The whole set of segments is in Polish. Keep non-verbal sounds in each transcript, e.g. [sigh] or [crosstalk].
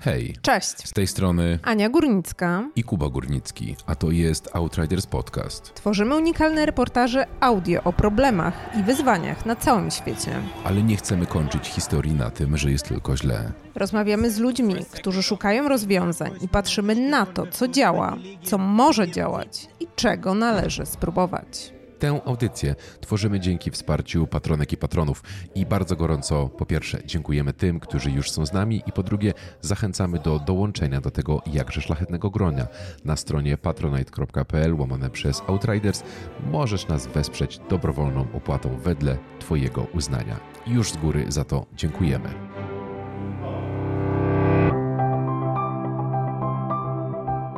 Hej. Cześć. Z tej strony Ania Górnicka i Kuba Górnicki, a to jest Outriders Podcast. Tworzymy unikalne reportaże audio o problemach i wyzwaniach na całym świecie. Ale nie chcemy kończyć historii na tym, że jest tylko źle. Rozmawiamy z ludźmi, którzy szukają rozwiązań i patrzymy na to, co działa, co może działać i czego należy spróbować. Tę audycję tworzymy dzięki wsparciu patronek i patronów i bardzo gorąco po pierwsze dziękujemy tym, którzy już są z nami i po drugie zachęcamy do dołączenia do tego jakże szlachetnego gronia. Na stronie patronite.pl łamane przez Outriders możesz nas wesprzeć dobrowolną opłatą wedle Twojego uznania. Już z góry za to dziękujemy.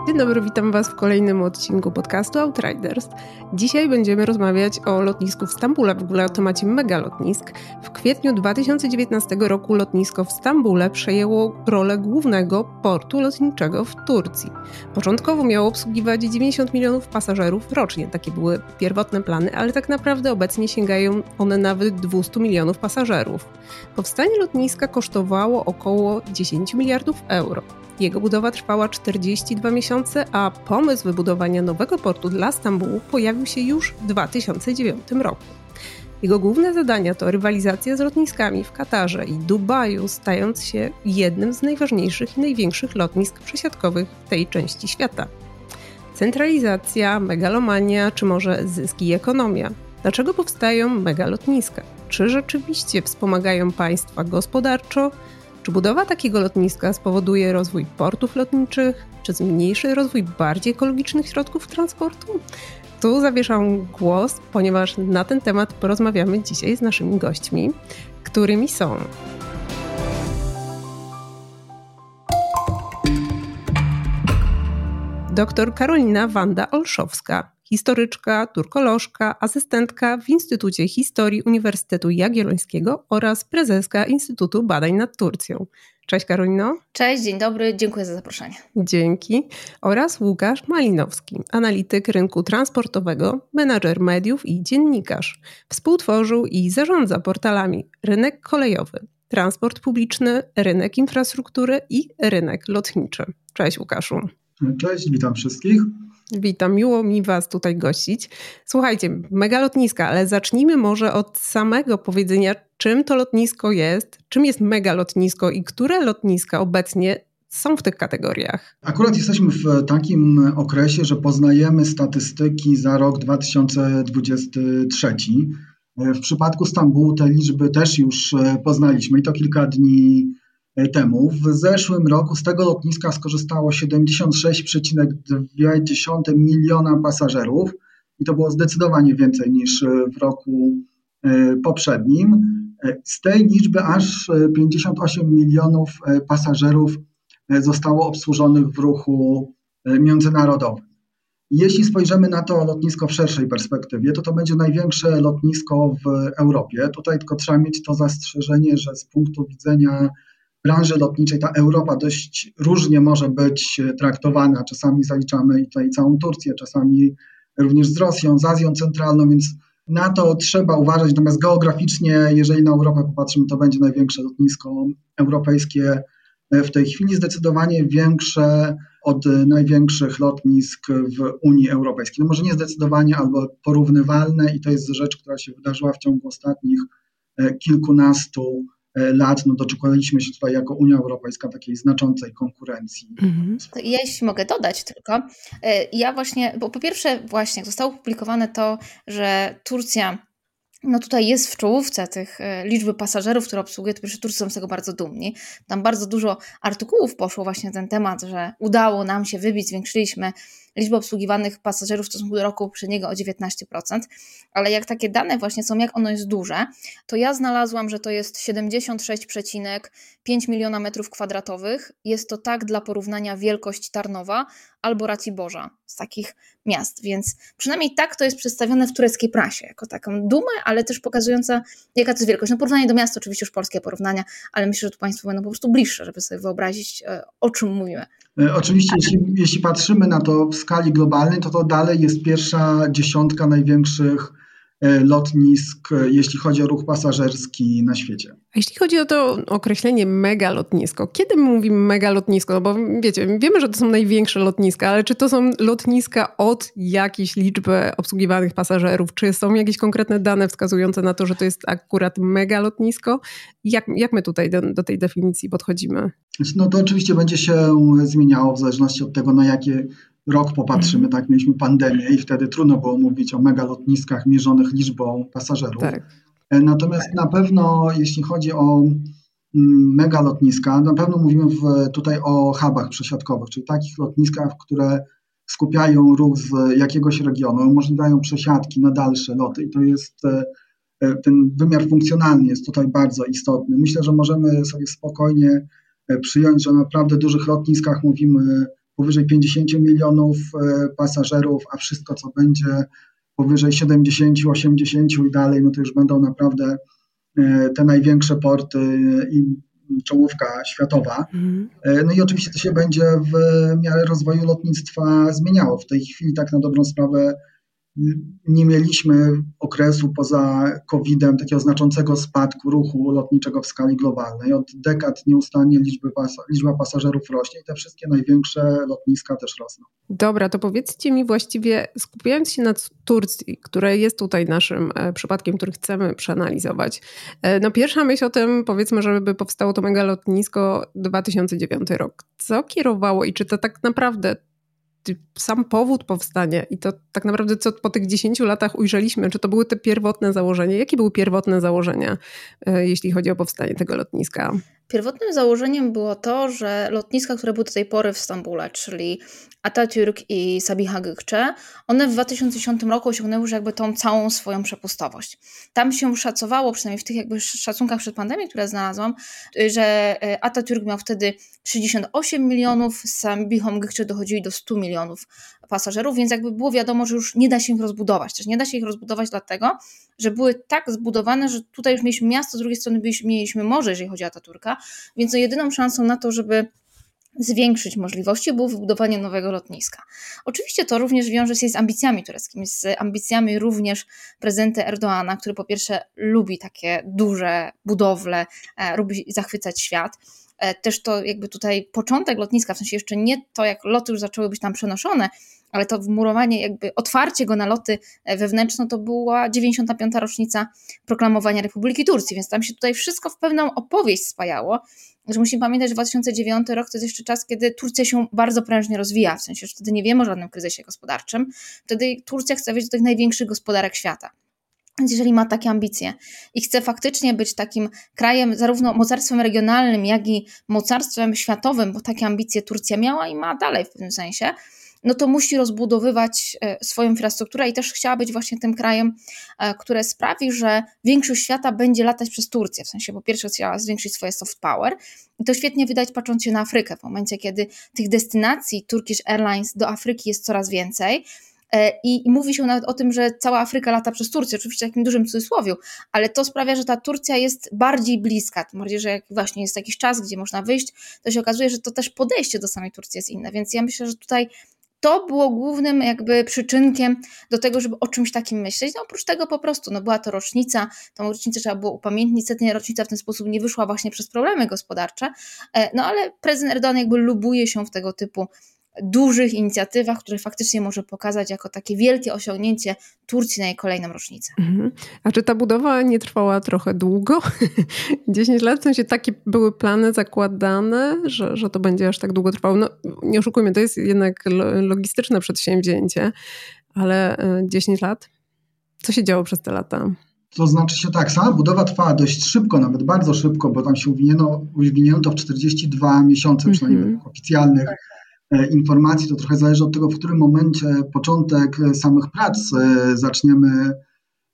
Dzień dobry, witam Was w kolejnym odcinku podcastu Outriders. Dzisiaj będziemy rozmawiać o lotnisku w Stambule, w ogóle o temacie megalotnisk. W kwietniu 2019 roku lotnisko w Stambule przejęło rolę głównego portu lotniczego w Turcji. Początkowo miało obsługiwać 90 milionów pasażerów rocznie, takie były pierwotne plany, ale tak naprawdę obecnie sięgają one nawet 200 milionów pasażerów. Powstanie lotniska kosztowało około 10 miliardów euro. Jego budowa trwała 42 miesiące, a pomysł wybudowania nowego portu dla Stambułu pojawił się już w 2009 roku. Jego główne zadania to rywalizacja z lotniskami w Katarze i Dubaju, stając się jednym z najważniejszych i największych lotnisk przesiadkowych w tej części świata. Centralizacja, megalomania czy może zyski i ekonomia. Dlaczego powstają megalotniska? Czy rzeczywiście wspomagają państwa gospodarczo? Czy budowa takiego lotniska spowoduje rozwój portów lotniczych? Czy zmniejszy rozwój bardziej ekologicznych środków transportu? Tu zawieszam głos, ponieważ na ten temat porozmawiamy dzisiaj z naszymi gośćmi, którymi są dr Karolina Wanda Olszowska, historyczka, turkolożka, asystentka w Instytucie Historii Uniwersytetu Jagiellońskiego oraz prezeska Instytutu Badań nad Turcją. Cześć Karolino. Cześć, dzień dobry, dziękuję za zaproszenie. Dzięki. Oraz Łukasz Malinowski, analityk rynku transportowego, menadżer mediów i dziennikarz. Współtworzył i zarządza portalami Rynek Kolejowy, Transport Publiczny, Rynek Infrastruktury i Rynek Lotniczy. Cześć Łukaszu. Cześć, witam wszystkich. Witam, miło mi Was tutaj gościć. Słuchajcie, mega lotniska, ale zacznijmy może od samego powiedzenia, czym to lotnisko jest, czym jest mega lotnisko i które lotniska obecnie są w tych kategoriach. Akurat jesteśmy w takim okresie, że poznajemy statystyki za rok 2023. W przypadku Stambułu te liczby też już poznaliśmy i to kilka dni temu. W zeszłym roku z tego lotniska skorzystało 76,2 miliona pasażerów i to było zdecydowanie więcej niż w roku e, poprzednim. Z tej liczby aż 58 milionów e, pasażerów e, zostało obsłużonych w ruchu międzynarodowym. Jeśli spojrzymy na to lotnisko w szerszej perspektywie, to to będzie największe lotnisko w Europie. Tutaj tylko trzeba mieć to zastrzeżenie, że z punktu widzenia branży lotniczej ta Europa dość różnie może być traktowana. Czasami zaliczamy tutaj całą Turcję, czasami również z Rosją, z Azją Centralną, więc na to trzeba uważać. Natomiast geograficznie, jeżeli na Europę popatrzymy, to będzie największe lotnisko europejskie w tej chwili, zdecydowanie większe od największych lotnisk w Unii Europejskiej. No może nie zdecydowanie, albo porównywalne i to jest rzecz, która się wydarzyła w ciągu ostatnich kilkunastu E, lat no, doczekaliśmy się tutaj jako Unia Europejska takiej znaczącej konkurencji. Mhm. Ja jeśli mogę dodać tylko, e, ja właśnie, bo po pierwsze właśnie zostało opublikowane to, że Turcja no tutaj jest w czołówce tych e, liczby pasażerów, które obsługuje, to Turcy są z tego bardzo dumni. Tam bardzo dużo artykułów poszło właśnie na ten temat, że udało nam się wybić, zwiększyliśmy liczbę obsługiwanych pasażerów w stosunku do roku poprzedniego o 19%, ale jak takie dane właśnie są, jak ono jest duże, to ja znalazłam, że to jest 76,5 miliona metrów kwadratowych. Jest to tak dla porównania wielkość Tarnowa albo Raciborza z takich miast, więc przynajmniej tak to jest przedstawione w tureckiej prasie, jako taką dumę, ale też pokazująca jaka to jest wielkość. No porównanie do miasta oczywiście już polskie porównania, ale myślę, że tu Państwo będą po prostu bliższe, żeby sobie wyobrazić e, o czym mówimy. E, oczywiście, jeśli, jeśli patrzymy na to w skali globalnej, to to dalej jest pierwsza dziesiątka największych e, lotnisk, e, jeśli chodzi o ruch pasażerski na świecie. A jeśli chodzi o to określenie mega lotnisko, kiedy my mówimy mega lotnisko? No bo wiecie, wiemy, że to są największe lotniska, ale czy to są lotniska od jakiejś liczby obsługiwanych pasażerów? Czy są jakieś konkretne dane wskazujące na to, że to jest akurat mega lotnisko? Jak, jak my tutaj do, do tej definicji podchodzimy? No to oczywiście będzie się zmieniało w zależności od tego, na jakie rok popatrzymy, tak, mieliśmy pandemię i wtedy trudno było mówić o mega lotniskach mierzonych liczbą pasażerów. Tak. E, natomiast na pewno, jeśli chodzi o mm, mega lotniska, na pewno mówimy w, tutaj o hubach przesiadkowych, czyli takich lotniskach, które skupiają ruch z jakiegoś regionu, umożliwiają przesiadki na dalsze loty i to jest e, e, ten wymiar funkcjonalny jest tutaj bardzo istotny. Myślę, że możemy sobie spokojnie przyjąć, że na naprawdę dużych lotniskach mówimy powyżej 50 milionów pasażerów, a wszystko co będzie powyżej 70, 80 i dalej, no to już będą naprawdę e, te największe porty i czołówka światowa. Mhm. E, no i oczywiście to się będzie w miarę rozwoju lotnictwa zmieniało. W tej chwili tak na dobrą sprawę nie mieliśmy okresu poza COVID-em takiego znaczącego spadku ruchu lotniczego w skali globalnej. Od dekad nieustannie liczby liczba pasażerów rośnie i te wszystkie największe lotniska też rosną. Dobra, to powiedzcie mi właściwie, skupiając się na Turcji, która jest tutaj naszym e, przypadkiem, który chcemy przeanalizować. E, no pierwsza myśl o tym, powiedzmy, żeby powstało to mega lotnisko 2009 rok. Co kierowało i czy to tak naprawdę sam powód powstania i to tak naprawdę co po tych 10 latach ujrzeliśmy, czy to były te pierwotne założenia? Jakie były pierwotne założenia, e, jeśli chodzi o powstanie tego lotniska? Pierwotnym założeniem było to, że lotniska, które były do tej pory w Stambule, czyli Atatürk i Sabiha Gökçe, one w 2010 roku osiągnęły już jakby tą całą swoją przepustowość. Tam się szacowało, przynajmniej w tych jakby szacunkach przed pandemią, które znalazłam, że e, Atatürk miał wtedy 68 milionów, z Sabihą Gökçe dochodzili do 100 milionów pasażerów, więc jakby było wiadomo, że już nie da się ich rozbudować. Też nie da się ich rozbudować dlatego, że były tak zbudowane, że tutaj już mieliśmy miasto, z drugiej strony mieliśmy morze, jeżeli chodzi o Ataturka, więc no jedyną szansą na to, żeby zwiększyć możliwości, było wybudowanie nowego lotniska. Oczywiście to również wiąże się z ambicjami tureckimi, z ambicjami również prezydenta Erdoana, który po pierwsze lubi takie duże budowle, e, lubi zachwycać świat. E, też to jakby tutaj początek lotniska, w sensie jeszcze nie to, jak loty już zaczęły być tam przenoszone, ale to wmurowanie, jakby otwarcie go na loty e, wewnętrzne to była 95. rocznica proklamowania Republiki Turcji, więc tam się tutaj wszystko w pewną opowieść spajało, że musimy pamiętać, że 2009 rok to jest jeszcze czas, kiedy Turcja się bardzo prężnie rozwija, w sensie, że wtedy nie wiemy o żadnym kryzysie gospodarczym, wtedy Turcja chce wejść do tych największych gospodarek świata. Jeżeli ma takie ambicje i chce faktycznie być takim krajem, zarówno mocarstwem regionalnym, jak i mocarstwem światowym, bo takie ambicje Turcja miała i ma dalej w pewnym sensie, no to musi rozbudowywać e, swoją infrastrukturę i też chciała być właśnie tym krajem, e, które sprawi, że większość świata będzie latać przez Turcję. W sensie, po pierwsze, chciała zwiększyć swoje soft power i to świetnie widać patrząc się na Afrykę. W momencie, kiedy tych destynacji Turkish Airlines do Afryki jest coraz więcej, i, I, mówi się nawet o tym, że cała Afryka lata przez Turcję, oczywiście w takim dużym cudzysłowiu, ale to sprawia, że ta Turcja jest bardziej bliska. Tym bardziej, że jak właśnie jest jakiś czas, gdzie można wyjść, to się okazuje, że to też podejście do samej Turcji jest inne. Więc ja myślę, że tutaj to było głównym jakby przyczynkiem do tego, żeby o czymś takim myśleć. No oprócz tego po prostu, no była to rocznica, tą rocznicę trzeba było upamiętnić, niestety rocznica w ten sposób nie wyszła właśnie przez problemy gospodarcze, e, no ale prezydent Erdogan jakby lubuje się w tego typu dużych inicjatywach, które faktycznie może pokazać jako takie wielkie osiągnięcie Turcji na jej kolejną rocznicę. Mhm. A czy ta budowa nie trwała trochę długo? [laughs] 10 lat, w sensie takie były plany zakładane, że, że to będzie aż tak długo trwało. No, nie oszukujmy, to jest jednak logistyczne przedsięwzięcie, ale 10 e, lat? Co się działo przez te lata? To znaczy się tak, sama budowa trwała dość szybko, nawet bardzo szybko, bo tam się uwinięto, uwinięto w 42 miesiące, przynajmniej mm -hmm. oficjalnych. E, informacji, to trochę zależy od tego, w którym momencie początek samych prac e, zaczniemy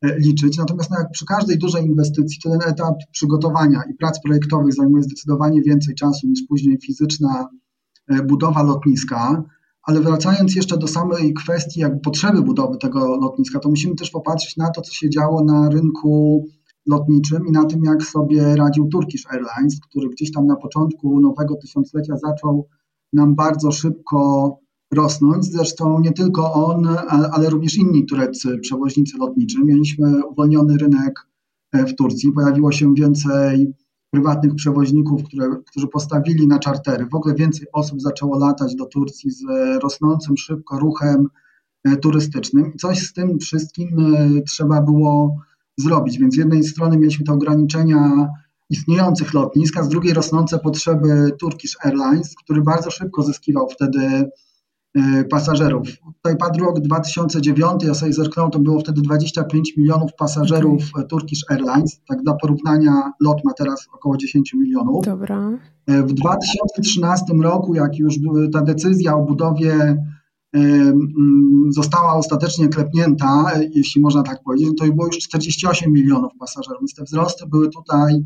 e, liczyć. Natomiast no jak przy każdej dużej inwestycji, to ten etap przygotowania i prac projektowych zajmuje zdecydowanie więcej czasu niż później fizyczna budowa lotniska. Ale wracając jeszcze do samej kwestii jak potrzeby budowy tego lotniska, to musimy też popatrzeć na to, co się działo na rynku lotniczym i na tym, jak sobie radził Turkish Airlines, który gdzieś tam na początku nowego tysiąclecia zaczął nam bardzo szybko rosnąć. Zresztą nie tylko on, ale również inni tureccy przewoźnicy lotniczy. Mieliśmy uwolniony rynek e, w Turcji, pojawiło się więcej prywatnych przewoźników, które, którzy postawili na czartery. W ogóle więcej osób zaczęło latać do Turcji z rosnącym szybko ruchem e, turystycznym. I coś z tym wszystkim e, trzeba było zrobić. Więc z jednej strony mieliśmy te ograniczenia istniejących lotnisk, a z drugiej rosnące potrzeby Turkish Airlines, który bardzo szybko zyskiwał wtedy E, pasażerów. Tutaj padł rok 2009, ja sobie zerknąłem, to było wtedy 25 milionów pasażerów okay. Turkish Airlines. Tak dla porównania lot ma teraz około 10 milionów. Dobra. E, w 2013 roku, jak już ta decyzja o budowie e, została ostatecznie klepnięta, jeśli można tak powiedzieć, to było już 48 milionów pasażerów, więc te wzrosty były tutaj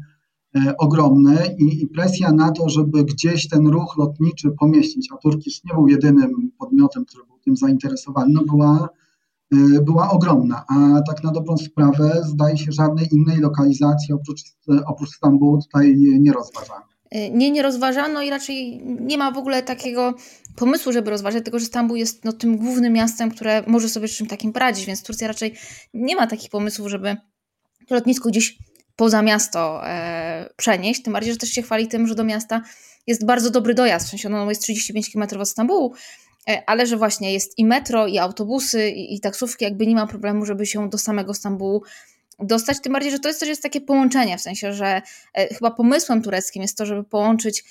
ogromny i, i, presja na to, żeby gdzieś ten ruch lotniczy pomieścić, a Turkish nie był jedynym podmiotem, który był tym zainteresowany, no była, e, była ogromna, a tak na dobrą sprawę zdaje się żadnej innej lokalizacji oprócz, oprócz Stambułu tutaj nie rozważano. E, nie, nie rozważano i raczej nie ma w ogóle takiego pomysłu, żeby rozważać, tylko że Stambuł jest no, tym głównym miastem, które może sobie z czymś takim poradzić, więc Turcja raczej nie ma takich pomysłów, żeby lotnisko gdzieś poza miasto e, przenieść, tym bardziej, że też się chwali tym, że do miasta jest bardzo dobry dojazd, w sensie ono jest 35 km od Stambułu, e, ale że właśnie jest i metro, i autobusy, i, i taksówki, jakby nie ma problemu, żeby się do samego Stambułu dostać, tym bardziej, że to jest też jest takie połączenie, w sensie, że e, chyba pomysłem tureckim jest to, żeby połączyć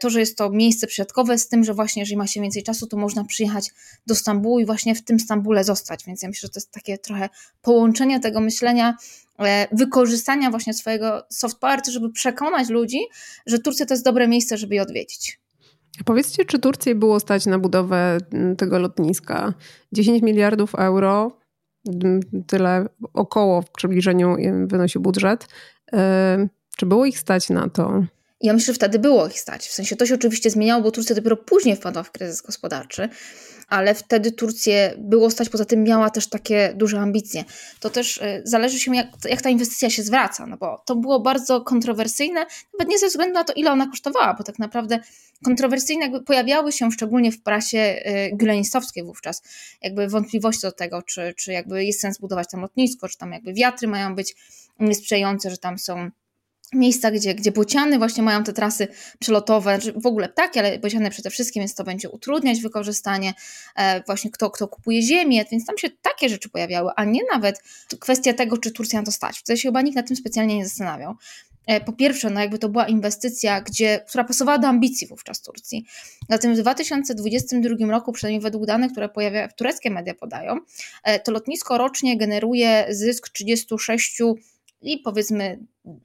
to, że jest to miejsce przyjazdowe z tym, że właśnie jeżeli ma się więcej czasu, to można przyjechać do Stambułu i właśnie w tym Stambule zostać, więc ja myślę, że to jest takie trochę połączenie tego myślenia, wykorzystania właśnie swojego soft power, żeby przekonać ludzi, że Turcja to jest dobre miejsce, żeby je odwiedzić. Powiedzcie, czy Turcji było stać na budowę tego lotniska? 10 miliardów euro tyle około w przybliżeniu wynosi budżet. Czy było ich stać na to? Ja myślę, że wtedy było ich stać. W sensie to się oczywiście zmieniało, bo Turcja dopiero później wpadła w kryzys gospodarczy, ale wtedy Turcję było stać, poza tym miała też takie duże ambicje. To też y, zależy się, jak, jak ta inwestycja się zwraca, no bo to było bardzo kontrowersyjne, nawet nie ze względu na to, ile ona kosztowała, bo tak naprawdę kontrowersyjne jakby pojawiały się szczególnie w prasie gülenistowskiej wówczas, jakby wątpliwości do tego, czy, czy jakby jest sens budować tam lotnisko, czy tam jakby wiatry mają być niesprzyjające, że tam są miejsca, gdzie, gdzie bociany właśnie mają te trasy przelotowe, w ogóle ptaki, ale bociany przede wszystkim, więc to będzie utrudniać wykorzystanie, e, właśnie kto, kto kupuje ziemię, więc tam się takie rzeczy pojawiały, a nie nawet kwestia tego, czy Turcja na to stać. Wtedy się chyba nikt na tym specjalnie nie zastanawiał. E, po pierwsze, no jakby to była inwestycja, gdzie, która pasowała do ambicji wówczas Turcji. Zatem w 2022 roku, przynajmniej według danych, które pojawia, tureckie media podają, e, to lotnisko rocznie generuje zysk 36 i powiedzmy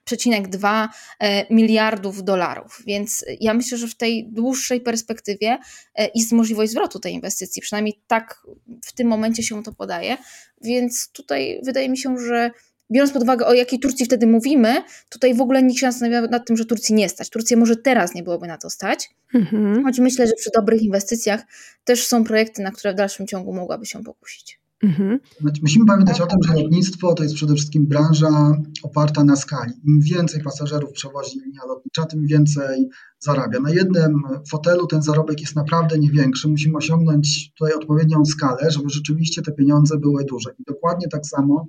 przecinek 2 e, miliardów dolarów. Więc ja myślę, że w tej dłuższej perspektywie e, jest możliwość zwrotu tej inwestycji. Przynajmniej tak w tym momencie się to podaje. Więc tutaj wydaje mi się, że biorąc pod uwagę, o jakiej Turcji wtedy mówimy, tutaj w ogóle nikt się nastanawia nad tym, że Turcji nie stać. Turcja może teraz nie byłoby na to stać, mhm. choć myślę, że przy dobrych inwestycjach też są projekty, na które w dalszym ciągu mogłaby się pokusić. Mhm. Musimy pamiętać o tym, że lotnictwo to jest przede wszystkim branża oparta na skali. Im więcej pasażerów przewozi linia lotnicza, tym więcej zarabia. Na jednym fotelu ten zarobek jest naprawdę niewiększy. Musimy osiągnąć tutaj odpowiednią skalę, żeby rzeczywiście te pieniądze były duże. I dokładnie tak samo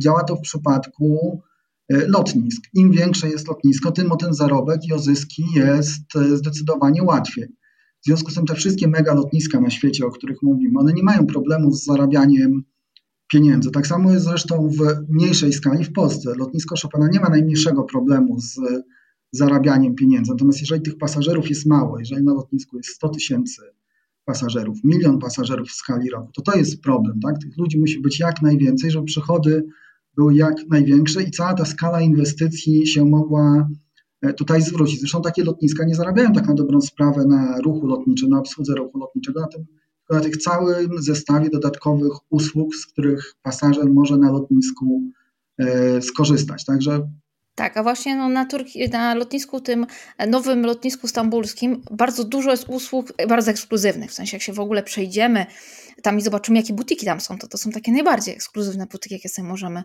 działa to w przypadku e, lotnisk. Im większe jest lotnisko, tym o ten zarobek i o zyski jest e, zdecydowanie łatwiej. W związku z tym te wszystkie mega lotniska na świecie, o których mówimy, one nie mają problemu z zarabianiem pieniędzy. Tak samo jest zresztą w mniejszej skali w Polsce. Lotnisko Chopina nie ma najmniejszego problemu z zarabianiem pieniędzy. Natomiast jeżeli tych pasażerów jest mało, jeżeli na lotnisku jest 100 tysięcy pasażerów, milion pasażerów w skali roku, to to jest problem. Tak? Tych ludzi musi być jak najwięcej, żeby przychody były jak największe i cała ta skala inwestycji się mogła tutaj zwrócić. Zresztą takie lotniska nie zarabiają tak na dobrą sprawę na ruchu lotniczym, na obsłudze ruchu lotniczego, na, tym, na tych całym zestawie dodatkowych usług, z których pasażer może na lotnisku e, skorzystać. Także tak, a właśnie no, na, Turki, na lotnisku tym nowym lotnisku stambulskim bardzo dużo jest usług bardzo ekskluzywnych. W sensie, jak się w ogóle przejdziemy tam i zobaczymy, jakie butiki tam są, to to są takie najbardziej ekskluzywne butiki, jakie sobie możemy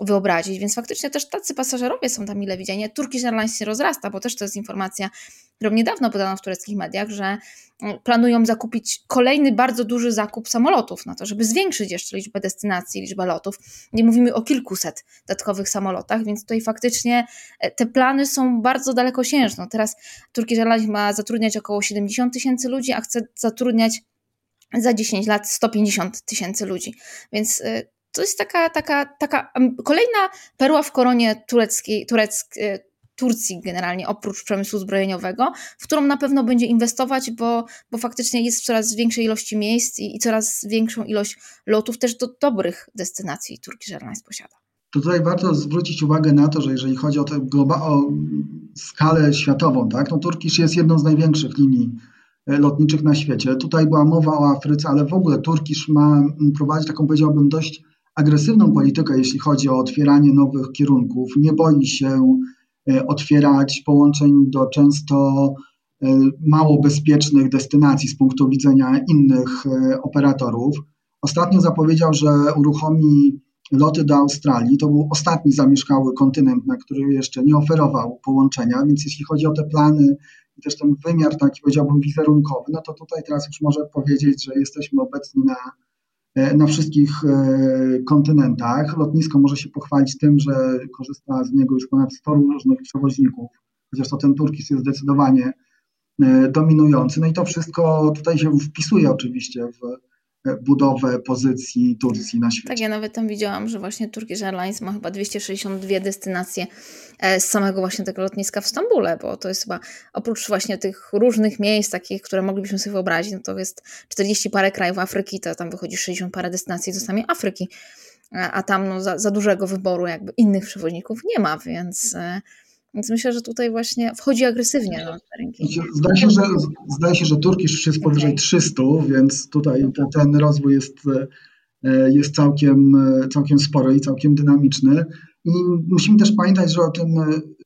wyobrazić, więc faktycznie też tacy pasażerowie są tam mile widziani. Turkish Airlines się rozrasta, bo też to jest informacja, którą niedawno podano w tureckich mediach, że mm, planują zakupić kolejny bardzo duży zakup samolotów na to, żeby zwiększyć jeszcze liczbę destynacji, liczbę lotów. Nie mówimy o kilkuset dodatkowych samolotach, więc tutaj faktycznie e, te plany są bardzo dalekosiężne. Teraz Turkish Airlines ma zatrudniać około 70 tysięcy ludzi, a chce zatrudniać za 10 lat 150 tysięcy ludzi. Więc y, to jest taka, taka, taka kolejna perła w koronie tureckiej, tureckiej, Turcji generalnie, oprócz przemysłu zbrojeniowego, w którą na pewno będzie inwestować, bo, bo faktycznie jest coraz większej ilości miejsc i, i coraz większą ilość lotów też do dobrych destynacji Turkish Airlines posiada. Tutaj warto zwrócić uwagę na to, że jeżeli chodzi o, tę o skalę światową, tak, no Turkish jest jedną z największych linii E, lotniczych na świecie. Tutaj była mowa o Afryce, ale w ogóle Turkish ma prowadzić taką, powiedziałbym, dość agresywną politykę, jeśli chodzi o otwieranie nowych kierunków. Nie boi się e, otwierać połączeń do często e, mało bezpiecznych destynacji z punktu widzenia innych operatorów. Ostatnio zapowiedział, że uruchomi loty do Australii. To był ostatni zamieszkały kontynent, na który jeszcze nie oferował połączenia, więc jeśli chodzi o te plany i też ten wymiar taki powiedziałbym wizerunkowy, no to tutaj teraz już może powiedzieć, że jesteśmy obecni na, e, na wszystkich e, kontynentach. Lotnisko może się pochwalić tym, że korzysta z niego już ponad 100 różnych przewoźników, chociaż to ten Turkis jest zdecydowanie e, dominujący. No i to wszystko tutaj się wpisuje oczywiście w budowę pozycji Turcji na świecie. Tak, ja nawet tam widziałam, że właśnie Turkish Airlines ma chyba 262 destynacje e, z samego właśnie tego lotniska w Stambule, bo to jest chyba oprócz właśnie tych różnych miejsc takich, które moglibyśmy sobie wyobrazić, no to jest 40 parę krajów Afryki, to tam wychodzi 60 parę destynacji do samej Afryki, e, a tam no, za, za dużego wyboru jakby innych przewoźników nie ma, więc e, więc myślę, że tutaj właśnie wchodzi agresywnie na rynki. Zdaje się, że, zdaje się, że Turkish jest powyżej okay. 300, więc tutaj te, ten rozwój jest, e, jest całkiem, całkiem spory i całkiem dynamiczny. I musimy też pamiętać, że o tym,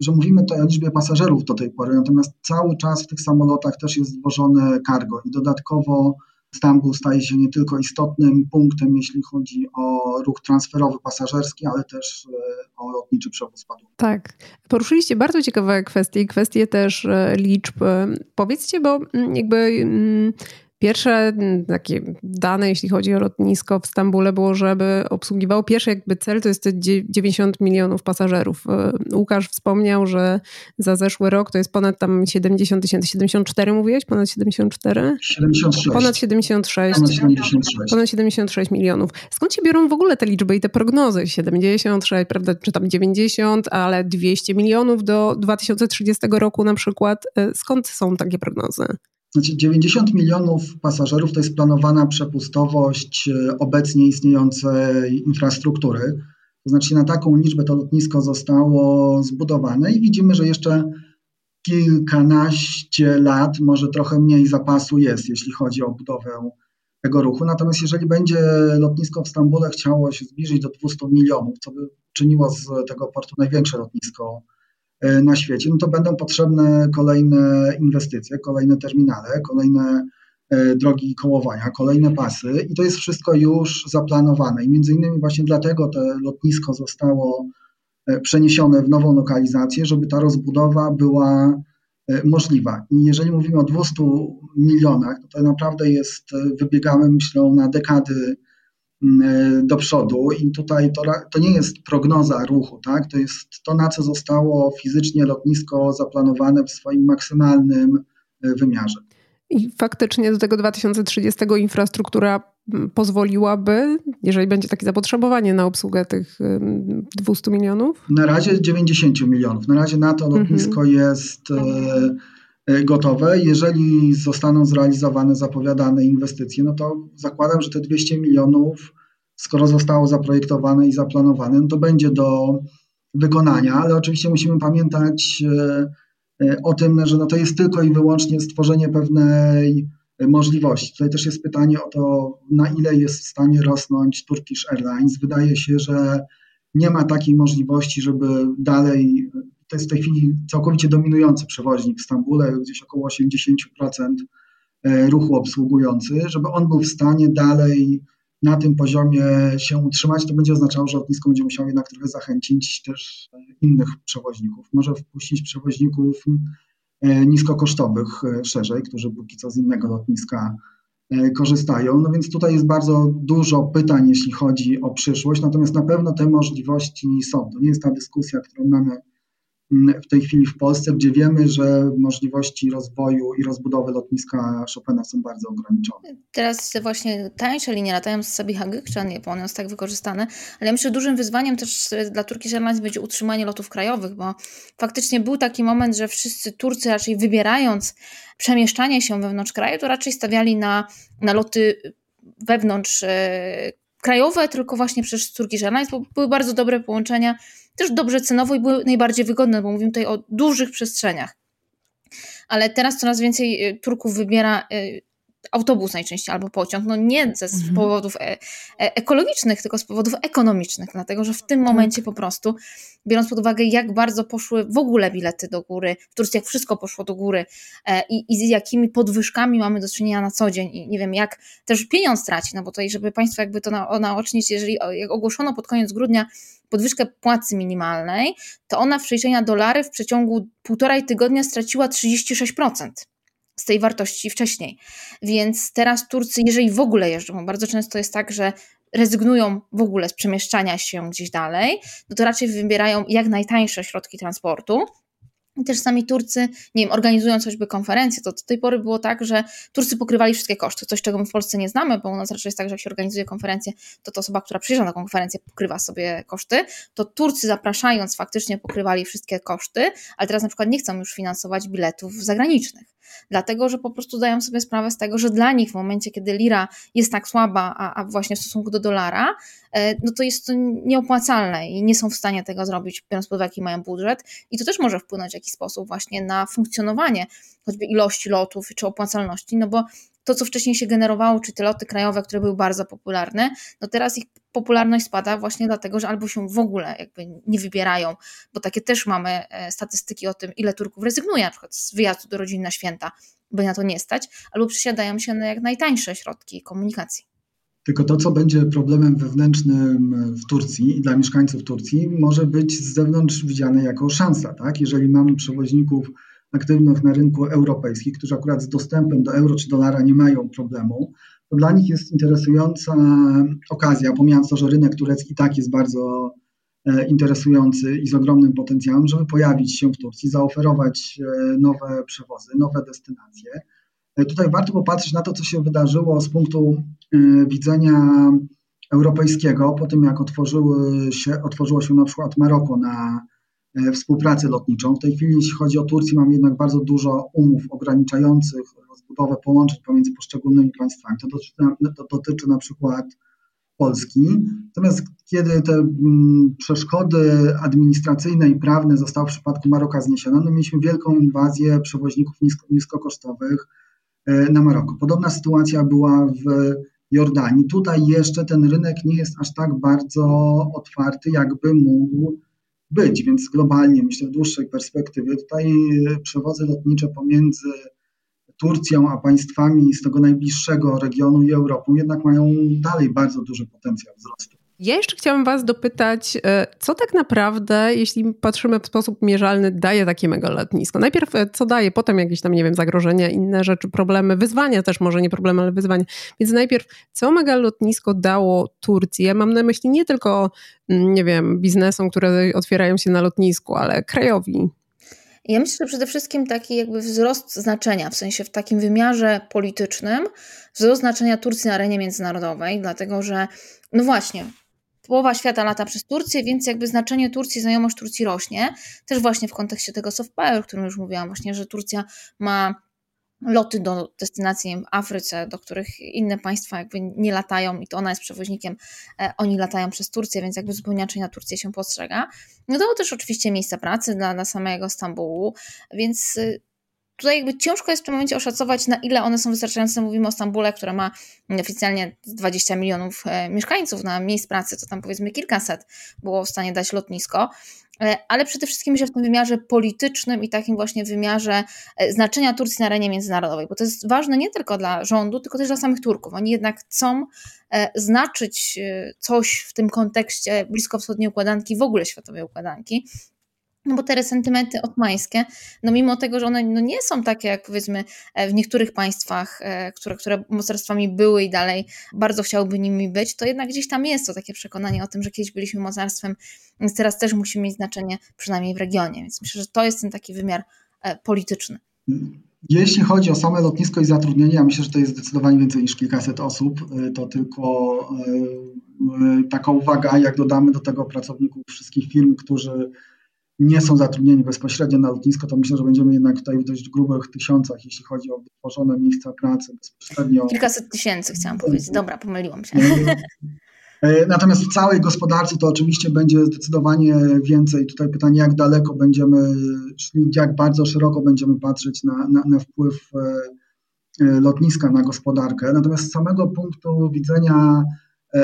że mówimy tutaj o liczbie pasażerów do tej pory, natomiast cały czas w tych samolotach też jest zwożone cargo i dodatkowo Stambul staje się nie tylko istotnym punktem, jeśli chodzi o ruch transferowy pasażerski, ale też e, o lotniczy przewóz ładunków. Tak. Poruszyliście bardzo ciekawe kwestie, kwestie też e, liczb. Powiedzcie, bo mm, jakby mm, Pierwsze mm, takie dane, jeśli chodzi o lotnisko w Stambule, było, żeby obsługiwało pierwszy jakby cel, to jest 90 milionów pasażerów. E, Łukasz wspomniał, że za zeszły rok to jest ponad tam 70 tysięcy, 74 mówiłeś? Ponad 74? 76. Ponad 76. Ponad 76. Ponad 76 milionów. Skąd się biorą w ogóle te liczby i te prognozy? 76, prawda, czy tam 90, ale 200 milionów do 2030 roku na przykład. E, skąd są takie prognozy? Znaczy 90 milionów pasażerów to jest planowana przepustowość e, obecnie istniejącej infrastruktury. To znaczy na taką liczbę to lotnisko zostało zbudowane i widzimy, że jeszcze kilkanaście lat, może trochę mniej zapasu jest, jeśli chodzi o budowę tego ruchu. Natomiast jeżeli będzie lotnisko w Stambule chciało się zbliżyć do 200 milionów, co by czyniło z tego portu największe lotnisko na świecie, no to będą potrzebne kolejne inwestycje, kolejne terminale, kolejne e, drogi kołowania, kolejne pasy i to jest wszystko już zaplanowane i między innymi właśnie dlatego to lotnisko zostało e, przeniesione w nową lokalizację, żeby ta rozbudowa była możliwa. I jeżeli mówimy o 200 milionach, to, to naprawdę jest, wybiegamy myślę na dekady e, do przodu i tutaj to, to nie jest prognoza ruchu, tak? to jest to, na co zostało fizycznie lotnisko zaplanowane w swoim maksymalnym e, wymiarze. I faktycznie do tego 2030 infrastruktura mm, pozwoliłaby, jeżeli będzie takie zapotrzebowanie na obsługę tych 200 milionów? Na razie 90 milionów. Na razie na to lotnisko mhm. jest e, E, gotowe. Jeżeli zostaną zrealizowane zapowiadane inwestycje, no to zakładam, że te 200 milionów, skoro zostało zaprojektowane i zaplanowane, no to będzie do wykonania, ale oczywiście musimy pamiętać e, e, o tym, że no to jest tylko i wyłącznie stworzenie pewnej możliwości. Tutaj też jest pytanie o to, na ile jest w stanie rosnąć Turkish Airlines. Wydaje się, że nie ma takiej możliwości, żeby dalej to jest w tej chwili całkowicie dominujący przewoźnik w Stambule, gdzieś około 80% e, ruchu obsługujący, żeby on był w stanie dalej na tym poziomie się utrzymać, to będzie oznaczało, że lotnisko będzie musiało jednak trochę zachęcić też innych przewoźników. Może wpuścić przewoźników e, niskokosztowych e, szerzej, którzy póki co z innego lotniska korzystają. No więc tutaj jest bardzo dużo pytań, jeśli chodzi o przyszłość, natomiast na pewno te możliwości są. To nie jest ta dyskusja, którą mamy w tej chwili w Polsce, gdzie wiemy, że możliwości rozwoju i rozbudowy lotniska Chopina są bardzo ograniczone. Teraz właśnie tańsze linie latają z Sabiha bo one są tak wykorzystane, ale ja myślę, że dużym wyzwaniem też dla Turkish Airlines będzie utrzymanie lotów krajowych, bo faktycznie był taki moment, że wszyscy Turcy raczej wybierając przemieszczanie się wewnątrz kraju, to raczej stawiali na, na loty wewnątrz e, krajowe, tylko właśnie przez Turkish Airlines, bo były bardzo dobre połączenia też dobrze cenowo i były najbardziej wygodne, bo mówimy tutaj o dużych przestrzeniach. Ale teraz coraz więcej y, Turków wybiera y, autobus najczęściej albo pociąg, no nie ze, z mhm. powodów e, e, ekologicznych, tylko z powodów ekonomicznych, dlatego że w tym tak. momencie po prostu, biorąc pod uwagę jak bardzo poszły w ogóle bilety do góry, w Turcji jak wszystko poszło do góry e, i, i z jakimi podwyżkami mamy do czynienia na co dzień i nie wiem jak też pieniądz traci, no bo tutaj żeby Państwo jakby to na, naocznić, jeżeli jak ogłoszono pod koniec grudnia podwyżkę płacy minimalnej, to ona w przeliczeniu na dolary w przeciągu półtorej tygodnia straciła 36% z tej wartości wcześniej. Więc teraz Turcy, jeżeli w ogóle jeżdżą, bo bardzo często jest tak, że rezygnują w ogóle z przemieszczania się gdzieś dalej, no to raczej wybierają jak najtańsze środki transportu, i też sami Turcy, nie wiem, organizując choćby konferencje, to do tej pory było tak, że Turcy pokrywali wszystkie koszty, coś czego my w Polsce nie znamy, bo u nas raczej jest tak, że jak się organizuje konferencję, to to osoba, która przyjeżdża na konferencję pokrywa sobie koszty, to Turcy zapraszając faktycznie pokrywali wszystkie koszty, ale teraz na przykład nie chcą już finansować biletów zagranicznych dlatego że po prostu zdają sobie sprawę z tego, że dla nich w momencie, kiedy lira jest tak słaba, a, a właśnie w stosunku do dolara, e, no to jest to nieopłacalne i nie są w stanie tego zrobić, biorąc pod uwagę, jaki mają budżet. I to też może wpłynąć w jakiś sposób właśnie na funkcjonowanie choćby ilości lotów czy opłacalności, no bo to, co wcześniej się generowało, czy te loty krajowe, które były bardzo popularne, no teraz ich popularność spada właśnie dlatego, że albo się w ogóle jakby nie wybierają, bo takie też mamy e, statystyki o tym, ile Turków rezygnuje na przykład z wyjazdu do rodzin na święta, by na to nie stać, albo przesiadają się na jak najtańsze środki komunikacji. Tylko to, co będzie problemem wewnętrznym w Turcji i dla mieszkańców Turcji, może być z zewnątrz widziane jako szansa. Tak? Jeżeli mamy przewoźników aktywnych na rynku europejskim, którzy akurat z dostępem do euro czy dolara nie mają problemu, to dla nich jest interesująca okazja, pomijając to, że rynek turecki tak jest bardzo e, interesujący i z ogromnym potencjałem, żeby pojawić się w Turcji, zaoferować e, nowe przewozy, nowe destynacje. E, tutaj warto popatrzeć na to, co się wydarzyło z punktu widzenia europejskiego, po tym jak otworzyły się, otworzyło się na przykład Maroko na współpracę lotniczą. W tej chwili, jeśli chodzi o Turcję, mamy jednak bardzo dużo umów ograniczających rozbudowę połączeń pomiędzy poszczególnymi państwami. To dotyczy, to dotyczy na przykład Polski. Natomiast kiedy te mm, przeszkody administracyjne i prawne zostały w przypadku Maroka zniesione, no mieliśmy wielką inwazję przewoźników nisko, niskokosztowych e, na Maroko. Podobna sytuacja była w Jordanii. Tutaj jeszcze ten rynek nie jest aż tak bardzo otwarty, jakby mógł być, więc globalnie, myślę w dłuższej perspektywie, tutaj e, przewozy lotnicze pomiędzy Turcją a państwami z tego najbliższego regionu i Europą jednak mają dalej bardzo duży potencjał wzrostu. Ja jeszcze chciałam Was dopytać, e, co tak naprawdę, jeśli patrzymy w sposób mierzalny, daje takie mega lotnisko? Najpierw e, co daje, potem jakieś tam, nie wiem, zagrożenia, inne rzeczy, problemy, wyzwania też, może nie problemy, ale wyzwania. Więc najpierw, co mega lotnisko dało Turcji? Ja mam na myśli nie tylko, mm, nie wiem, biznesom, które otwierają się na lotnisku, ale krajowi. Ja myślę, że przede wszystkim taki jakby wzrost znaczenia, w sensie w takim wymiarze politycznym, wzrost znaczenia Turcji na arenie międzynarodowej, dlatego że, no właśnie, połowa świata lata przez Turcję, więc jakby znaczenie Turcji, znajomość Turcji rośnie. Też właśnie w kontekście tego soft power, o którym już mówiłam, właśnie, że Turcja ma loty do destynacji w Afryce, do których inne państwa jakby nie latają i to ona jest przewoźnikiem, e, oni latają przez Turcję, więc jakby zupełnie inaczej na Turcję się postrzega. No to też oczywiście miejsca pracy dla, dla samego Stambułu, więc y, tutaj jakby ciężko jest w tym momencie oszacować, na ile one są wystarczające. Mówimy o Stambule, która ma oficjalnie 20 milionów e, mieszkańców na miejsc pracy, to tam powiedzmy kilkaset było w stanie dać lotnisko. E, ale przede wszystkim myślę w tym wymiarze politycznym i takim właśnie wymiarze e, znaczenia Turcji na arenie międzynarodowej, bo to jest ważne nie tylko dla rządu, tylko też dla samych Turków. Oni jednak chcą znaczyć coś w tym kontekście bliskowschodniej układanki, w ogóle światowej układanki. No bo te resentymenty otmańskie, no mimo tego, że one no nie są takie jak powiedzmy e, w niektórych państwach, e, które, które mocarstwami były i dalej bardzo chciałyby nimi być, to jednak gdzieś tam jest to takie przekonanie o tym, że kiedyś byliśmy mocarstwem, więc teraz też musimy mieć znaczenie przynajmniej w regionie. Więc myślę, że to jest ten taki wymiar e, polityczny. Jeśli chodzi o same lotnisko i zatrudnienie, ja myślę, że to jest zdecydowanie więcej niż kilkaset osób. To tylko taka uwaga, jak dodamy do tego pracowników wszystkich firm, którzy nie są zatrudnieni bezpośrednio na lotnisko, to myślę, że będziemy jednak tutaj w dość grubych tysiącach, jeśli chodzi o wytworzone miejsca pracy bezpośrednio. Kilkaset tysięcy chciałam powiedzieć. Dobra, pomyliłam się. E, natomiast w całej gospodarce to oczywiście będzie zdecydowanie więcej. Tutaj pytanie, jak daleko będziemy szli, jak bardzo szeroko będziemy patrzeć na, na, na wpływ e, e, lotniska na gospodarkę. Natomiast z samego punktu widzenia E,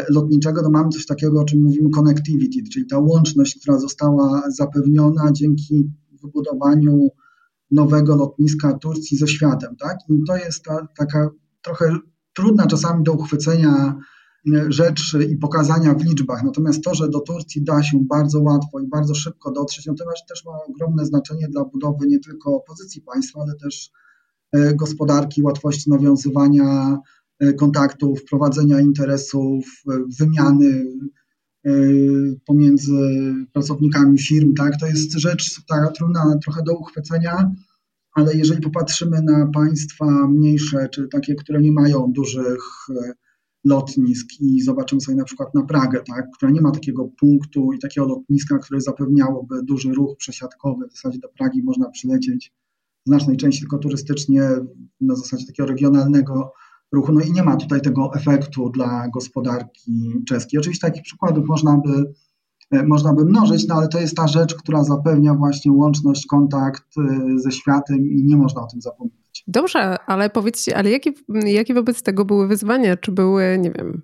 lotniczego, to mamy coś takiego, o czym mówimy connectivity, czyli ta łączność, która została zapewniona dzięki wybudowaniu nowego lotniska Turcji ze światem. Tak? I to jest ta, taka trochę trudna czasami do uchwycenia e, rzecz i pokazania w liczbach. Natomiast to, że do Turcji da się bardzo łatwo i bardzo szybko dotrzeć, no to też ma ogromne znaczenie dla budowy nie tylko pozycji państwa, ale też e, gospodarki, łatwości nawiązywania E, kontaktów, prowadzenia interesów, e, wymiany e, pomiędzy pracownikami firm, tak? To jest rzecz taka trudna trochę do uchwycenia, ale jeżeli popatrzymy na państwa mniejsze, czy takie, które nie mają dużych lotnisk i zobaczymy sobie na przykład na Pragę, tak, która nie ma takiego punktu i takiego lotniska, które zapewniałoby duży ruch przesiadkowy, w zasadzie do Pragi można przylecieć w znacznej części tylko turystycznie, na zasadzie takiego regionalnego ruchu. No i nie ma tutaj tego efektu dla gospodarki czeskiej. Oczywiście takich przykładów można by, e, można by mnożyć, no ale to jest ta rzecz, która zapewnia właśnie łączność, kontakt e, ze światem i nie można o tym zapominać. Dobrze, ale powiedzcie, ale jakie, jakie wobec tego były wyzwania? Czy były, nie wiem,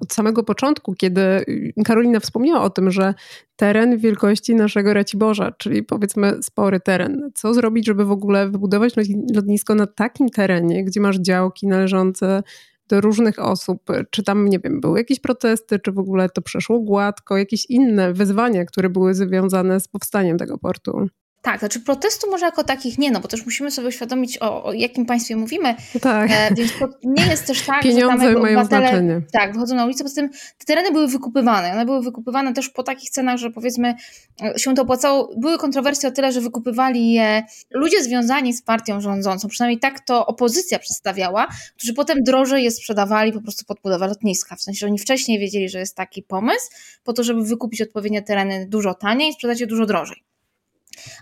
od samego początku, kiedy Karolina wspomniała o tym, że teren wielkości naszego Raciborza, czyli powiedzmy spory teren. Co zrobić, żeby w ogóle wybudować lotnisko na takim terenie, gdzie masz działki należące do różnych osób? Czy tam, nie wiem, były jakieś protesty, czy w ogóle to przeszło gładko, jakieś inne wyzwania, które były związane z powstaniem tego portu? Tak, znaczy protestu może jako takich nie, no bo też musimy sobie uświadomić, o, o jakim państwie mówimy. No tak. E, więc to nie jest też tak, Pieniądze że tam mają znaczenie. Tak, wychodzą na ulicę, poza tym te tereny były wykupywane. One były wykupywane też po takich cenach, że powiedzmy e, się to opłacało. Były kontrowersje o tyle, że wykupywali je ludzie związani z partią rządzącą, przynajmniej tak to opozycja przedstawiała, którzy potem drożej je sprzedawali po prostu pod budowę lotniska. W sensie, że oni wcześniej wiedzieli, że jest taki pomysł, po to, żeby wykupić odpowiednie tereny dużo taniej i sprzedać je dużo drożej.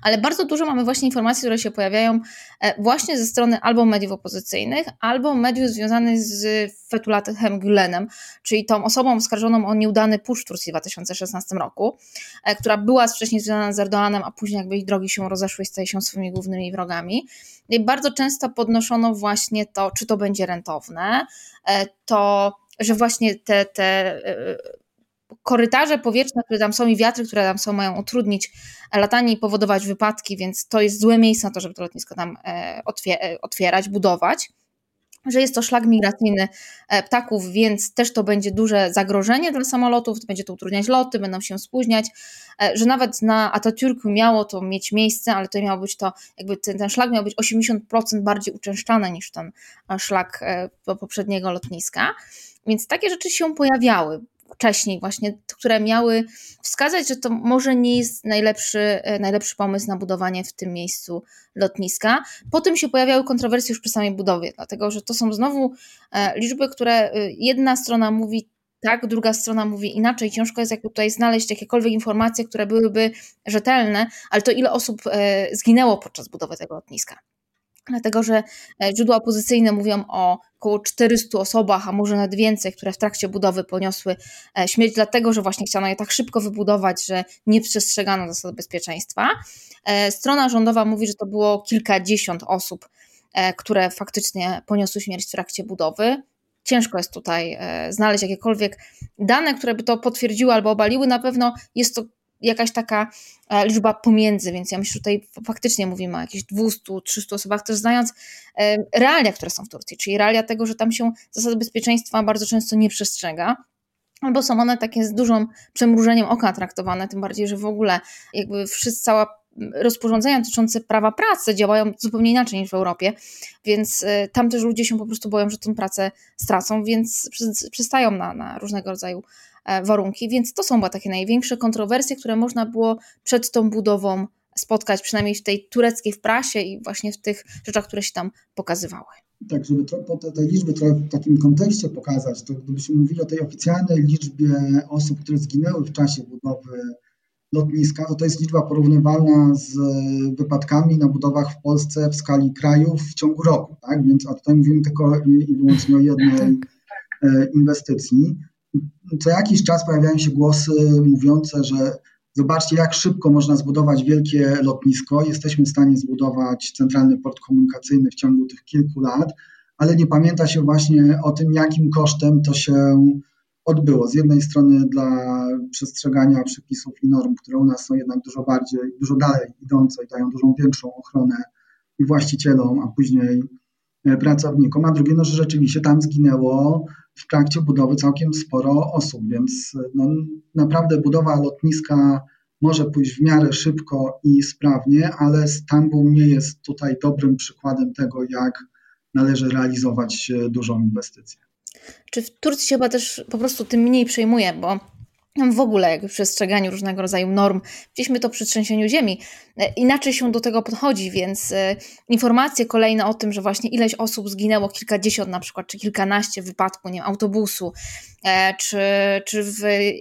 Ale bardzo dużo mamy właśnie informacji, które się pojawiają e, właśnie ze strony albo mediów opozycyjnych, albo mediów związanych z Fetulatem Gülenem, czyli tą osobą oskarżoną o nieudany pusz w Turcji w 2016 roku, e, która była wcześniej związana z Erdoganem, a później jakby ich drogi się rozeszły i staje się swoimi głównymi wrogami. I bardzo często podnoszono właśnie to, czy to będzie rentowne, e, to że właśnie te, te korytarze powietrzne, które tam są i wiatry, które tam są, mają utrudnić latanie i powodować wypadki, więc to jest złe miejsce na to, żeby to lotnisko tam e, e, otwierać, budować. Że jest to szlak migracyjny e, ptaków, więc też to będzie duże zagrożenie dla samolotów, będzie to utrudniać loty, będą się spóźniać, że nawet na Atatürku miało to mieć miejsce, ale to miało być to, jakby ten, ten szlak miał być 80% bardziej uczęszczany niż ten szlak poprzedniego lotniska. Więc takie rzeczy się pojawiały wcześniej właśnie, które miały wskazać, że to może nie jest najlepszy, e, najlepszy pomysł na budowanie w tym miejscu lotniska. Potem się pojawiały kontrowersje już przy samej budowie, dlatego że to są znowu e, liczby, które e, jedna strona mówi tak, druga strona mówi inaczej. Ciężko jest jakby tutaj znaleźć jakiekolwiek informacje, które byłyby rzetelne, ale to ile osób zginęło podczas budowy tego lotniska dlatego że e, źródła opozycyjne mówią o około 400 osobach, a może nawet więcej, które w trakcie budowy poniosły e, śmierć, dlatego że właśnie chciano je tak szybko wybudować, że nie przestrzegano zasad bezpieczeństwa. E, strona rządowa mówi, że to było kilkadziesiąt osób, które faktycznie poniosły śmierć w trakcie budowy. Ciężko jest tutaj znaleźć jakiekolwiek dane, które by to potwierdziły albo obaliły. Na pewno jest to jakaś taka e, liczba pomiędzy, więc ja myślę, że tutaj faktycznie mówimy o jakichś 200-300 osobach, też znając e, realia, które są w Turcji, czyli realia tego, że tam się zasady bezpieczeństwa bardzo często nie przestrzega, albo są one takie z dużym przemrużeniem oka traktowane, tym bardziej, że w ogóle jakby wszyscy, cała rozporządzenia dotyczące prawa pracy działają zupełnie inaczej niż w Europie, więc y, tam też ludzie się po prostu boją, że tę pracę stracą, więc przystają na, na różnego rodzaju e, warunki, więc to są chyba takie największe kontrowersje, które można było przed tą budową spotkać, przynajmniej w tej tureckiej w prasie i właśnie w tych rzeczach, które się tam pokazywały. Tak, żeby to, te, te liczby trochę w takim kontekście pokazać, to gdybyśmy mówili o tej oficjalnej liczbie osób, które zginęły w czasie budowy lotniska, to to jest liczba porównywalna z wypadkami na budowach w Polsce w skali krajów w ciągu roku, tak? Więc a tutaj mówimy tylko i wyłącznie o jednej tak. e, inwestycji. Co jakiś czas pojawiają się głosy mówiące, że zobaczcie, jak szybko można zbudować wielkie lotnisko. Jesteśmy w stanie zbudować centralny port komunikacyjny w ciągu tych kilku lat, ale nie pamięta się właśnie o tym, jakim kosztem to się odbyło. Z jednej strony dla przestrzegania przepisów i norm, które u nas są jednak dużo bardziej, dużo dalej idące i dają dużą większą ochronę i właścicielom, a później pracownikom, a drugie, no, że rzeczywiście tam zginęło w trakcie budowy całkiem sporo osób, więc e, no, naprawdę budowa lotniska może pójść w miarę szybko i sprawnie, ale Stambuł nie jest tutaj dobrym przykładem tego, jak należy realizować e, dużą inwestycję. Czy w Turcji się chyba też po prostu tym mniej przejmuje, bo w ogóle jakby przestrzeganiu różnego rodzaju norm. Widzieliśmy to przy trzęsieniu ziemi. E, inaczej się do tego podchodzi, więc e, informacje kolejne o tym, że właśnie ileś osób zginęło, kilkadziesiąt na przykład, czy kilkanaście w wypadku nie wiem, autobusu, e, czy, czy w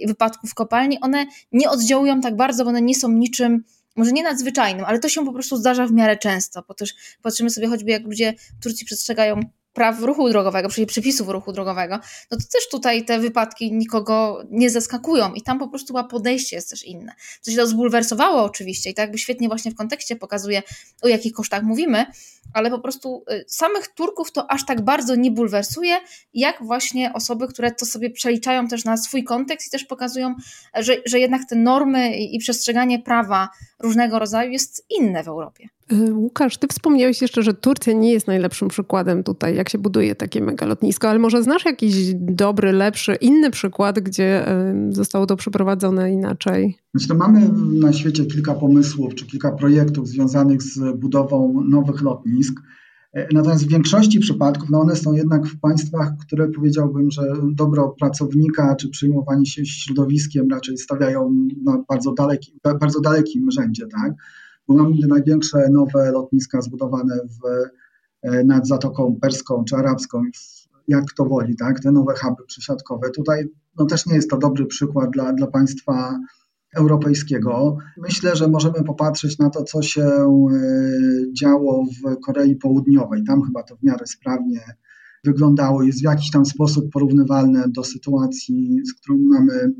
wypadku w kopalni, one nie oddziałują tak bardzo, bo one nie są niczym może nie nadzwyczajnym, ale to się po prostu zdarza w miarę często, bo też patrzymy sobie choćby jak ludzie w Turcji przestrzegają praw ruchu drogowego, przepisów ruchu drogowego, no to też tutaj te wypadki nikogo nie zaskakują i tam po prostu chyba podejście jest też inne. Co się to zbulwersowało oczywiście i tak jakby świetnie właśnie w kontekście pokazuje, o jakich kosztach mówimy, ale po prostu y, samych Turków to aż tak bardzo nie bulwersuje, jak właśnie osoby, które to sobie przeliczają też na swój kontekst i też pokazują, że, że jednak te normy i przestrzeganie prawa różnego rodzaju jest inne w Europie. Y, Łukasz, ty wspomniałeś jeszcze, że Turcja nie jest najlepszym przykładem tutaj, jak się buduje takie megalotnisko, ale może znasz jakiś dobry, lepszy, inny przykład, gdzie y, zostało to przeprowadzone inaczej? Znaczy, to mamy na świecie kilka pomysłów czy kilka projektów związanych z budową nowych lotnisk. E, natomiast w większości przypadków no one są jednak w państwach, które powiedziałbym, że dobro pracownika czy przyjmowanie się środowiskiem raczej stawiają na bardzo, daleki, bardzo dalekim rzędzie. Tak? Mamy największe nowe lotniska zbudowane w, e, nad Zatoką Perską czy Arabską, jak kto woli, tak? te nowe huby przesiadkowe. Tutaj no, też nie jest to dobry przykład dla, dla państwa europejskiego. Myślę, że możemy popatrzeć na to, co się e, działo w Korei Południowej. Tam chyba to w miarę sprawnie wyglądało, jest w jakiś tam sposób porównywalne do sytuacji, z którą mamy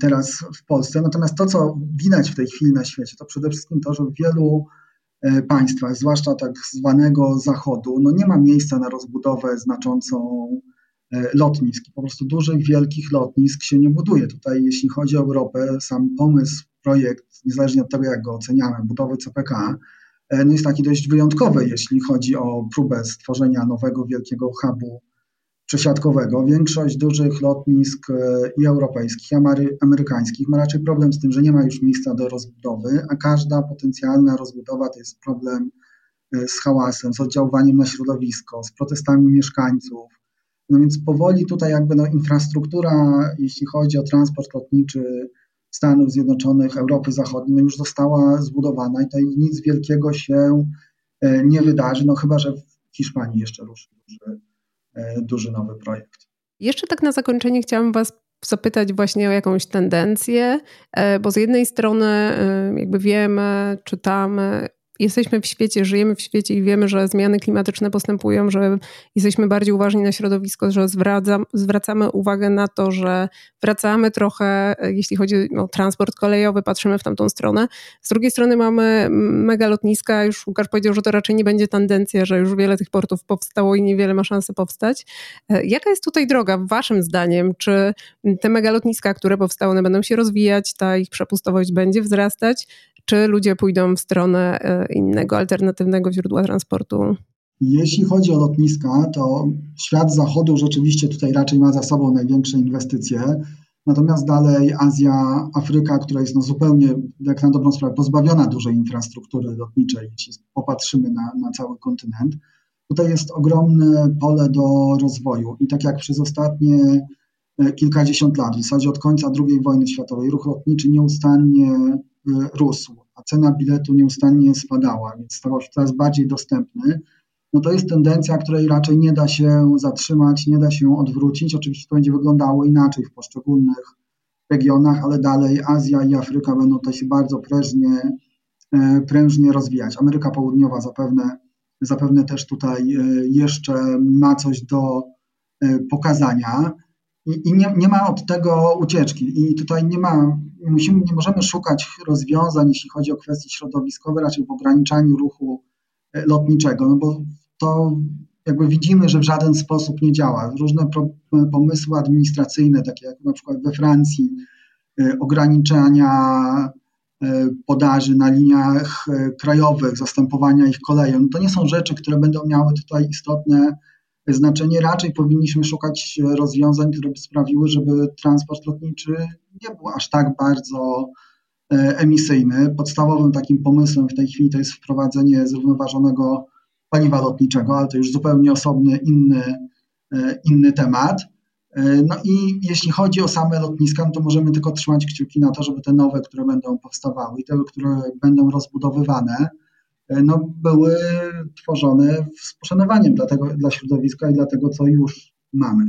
teraz w Polsce. Natomiast to, co widać w tej chwili na świecie, to przede wszystkim to, że w wielu e, państwach, zwłaszcza tak zwanego Zachodu, no nie ma miejsca na rozbudowę znaczącą e, lotnisk. Po prostu dużych, wielkich lotnisk się nie buduje. Tutaj, jeśli chodzi o Europę, sam pomysł, projekt, niezależnie od tego, jak go oceniamy, budowy CPK, no jest taki dość wyjątkowy, jeśli chodzi o próbę stworzenia nowego, wielkiego hubu przesiadkowego. Większość dużych lotnisk e, i europejskich, i amerykańskich ma raczej problem z tym, że nie ma już miejsca do rozbudowy, a każda potencjalna rozbudowa to jest problem e, z hałasem, z oddziaływaniem na środowisko, z protestami mieszkańców. No więc powoli tutaj jakby no infrastruktura, jeśli chodzi o transport lotniczy Stanów Zjednoczonych, Europy Zachodniej, no już została zbudowana i tutaj nic wielkiego się e, nie wydarzy, no chyba, że w Hiszpanii jeszcze ruszy duży duży nowy projekt. Jeszcze tak na zakończenie chciałam Was zapytać właśnie o jakąś tendencję, e, bo z jednej strony e, jakby wiemy, czytamy, jesteśmy w świecie, żyjemy w świecie i wiemy, że zmiany klimatyczne postępują, że jesteśmy bardziej uważni na środowisko, że zwracam, zwracamy uwagę na to, że wracamy trochę, jeśli chodzi o transport kolejowy, patrzymy w tamtą stronę. Z drugiej strony mamy mega lotniska, już Łukasz powiedział, że to raczej nie będzie tendencja, że już wiele tych portów powstało i niewiele ma szansy powstać. E, jaka jest tutaj droga, waszym zdaniem? Czy te megalotniska, które powstały, one będą się rozwijać, ta ich przepustowość będzie wzrastać, czy ludzie pójdą w stronę e, innego, alternatywnego źródła transportu? Jeśli chodzi o lotniska, to świat zachodu rzeczywiście tutaj raczej ma za sobą największe inwestycje. Natomiast dalej Azja, Afryka, która jest no zupełnie, jak na dobrą sprawę, pozbawiona dużej infrastruktury lotniczej, jeśli popatrzymy na, na cały kontynent, tutaj jest ogromne pole do rozwoju. I tak jak przez ostatnie e, kilkadziesiąt lat, w zasadzie od końca II wojny światowej, ruch lotniczy nieustannie rósł, a cena biletu nieustannie spadała, więc stawał się coraz bardziej dostępny no to jest tendencja, której raczej nie da się zatrzymać, nie da się odwrócić. Oczywiście to będzie wyglądało inaczej w poszczególnych regionach, ale dalej Azja i Afryka będą to się bardzo prężnie, e, prężnie rozwijać. Ameryka Południowa zapewne, zapewne też tutaj e, jeszcze ma coś do e, pokazania. I, i nie, nie, ma od tego ucieczki. I tutaj nie ma, nie, musimy, nie możemy szukać rozwiązań, jeśli chodzi o kwestie środowiskowe, raczej w ograniczaniu ruchu lotniczego, no bo to jakby widzimy, że w żaden sposób nie działa. Różne pomysły administracyjne, takie jak na przykład we Francji, y, ograniczania y, podaży na liniach krajowych, zastępowania ich koleją, to nie są rzeczy, które będą miały tutaj istotne znaczenie. Raczej powinniśmy szukać rozwiązań, które by sprawiły, żeby transport lotniczy nie był aż tak bardzo emisyjny. Podstawowym takim pomysłem w tej chwili to jest wprowadzenie zrównoważonego paliwa lotniczego, ale to już zupełnie osobny, inny, e, inny temat. E, no i jeśli chodzi o same lotniska, no to możemy tylko trzymać kciuki na to, żeby te nowe, które będą powstawały i te, które będą rozbudowywane, e, no, były tworzone z poszanowaniem dla, tego, dla środowiska i dla tego, co już mamy.